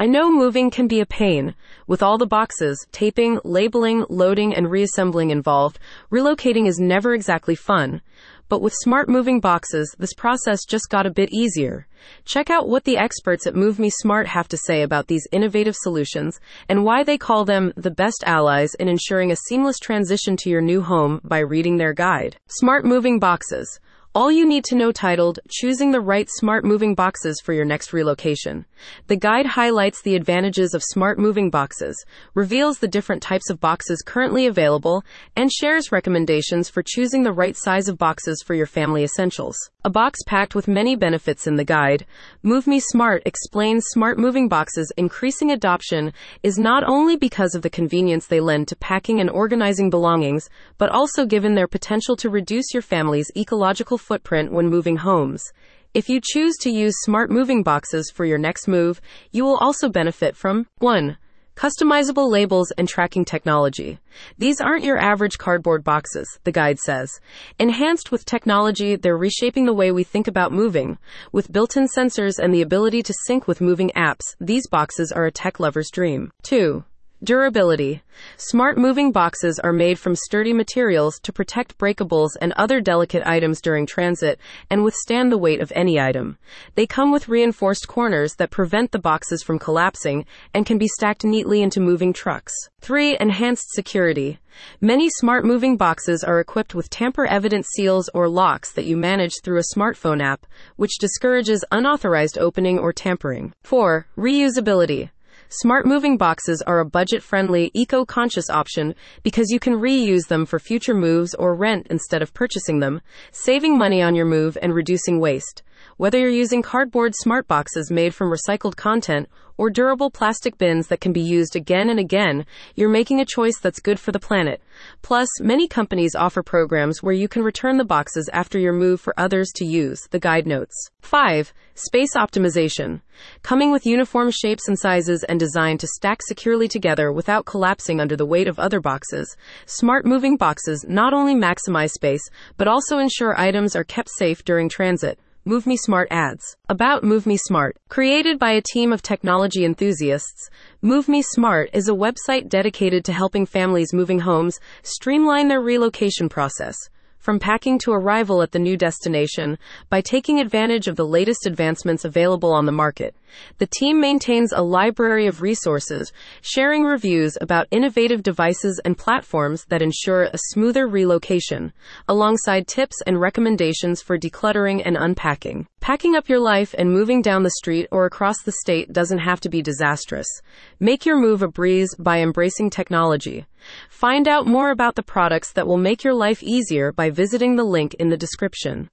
I know moving can be a pain. With all the boxes, taping, labeling, loading, and reassembling involved, relocating is never exactly fun. But with smart moving boxes, this process just got a bit easier. Check out what the experts at MoveMe Smart have to say about these innovative solutions and why they call them the best allies in ensuring a seamless transition to your new home by reading their guide. Smart Moving Boxes. All you need to know titled Choosing the Right Smart Moving Boxes for Your Next Relocation. The guide highlights the advantages of smart moving boxes, reveals the different types of boxes currently available, and shares recommendations for choosing the right size of boxes for your family essentials. A box packed with many benefits in the guide, MoveMe Smart explains smart moving boxes increasing adoption is not only because of the convenience they lend to packing and organizing belongings, but also given their potential to reduce your family's ecological footprint when moving homes. If you choose to use smart moving boxes for your next move, you will also benefit from 1. Customizable labels and tracking technology. These aren't your average cardboard boxes, the guide says. Enhanced with technology, they're reshaping the way we think about moving. With built in sensors and the ability to sync with moving apps, these boxes are a tech lover's dream. 2. Durability. Smart moving boxes are made from sturdy materials to protect breakables and other delicate items during transit and withstand the weight of any item. They come with reinforced corners that prevent the boxes from collapsing and can be stacked neatly into moving trucks. 3. Enhanced security. Many smart moving boxes are equipped with tamper evident seals or locks that you manage through a smartphone app, which discourages unauthorized opening or tampering. 4. Reusability. Smart moving boxes are a budget friendly, eco conscious option because you can reuse them for future moves or rent instead of purchasing them, saving money on your move and reducing waste. Whether you're using cardboard smart boxes made from recycled content or durable plastic bins that can be used again and again, you're making a choice that's good for the planet. Plus, many companies offer programs where you can return the boxes after your move for others to use, the guide notes. 5. Space optimization. Coming with uniform shapes and sizes and designed to stack securely together without collapsing under the weight of other boxes, smart moving boxes not only maximize space, but also ensure items are kept safe during transit. MoveMe Smart adds. About MoveMe Smart. Created by a team of technology enthusiasts, MoveMe Smart is a website dedicated to helping families moving homes streamline their relocation process from packing to arrival at the new destination by taking advantage of the latest advancements available on the market. The team maintains a library of resources, sharing reviews about innovative devices and platforms that ensure a smoother relocation, alongside tips and recommendations for decluttering and unpacking. Packing up your life and moving down the street or across the state doesn't have to be disastrous. Make your move a breeze by embracing technology. Find out more about the products that will make your life easier by visiting the link in the description.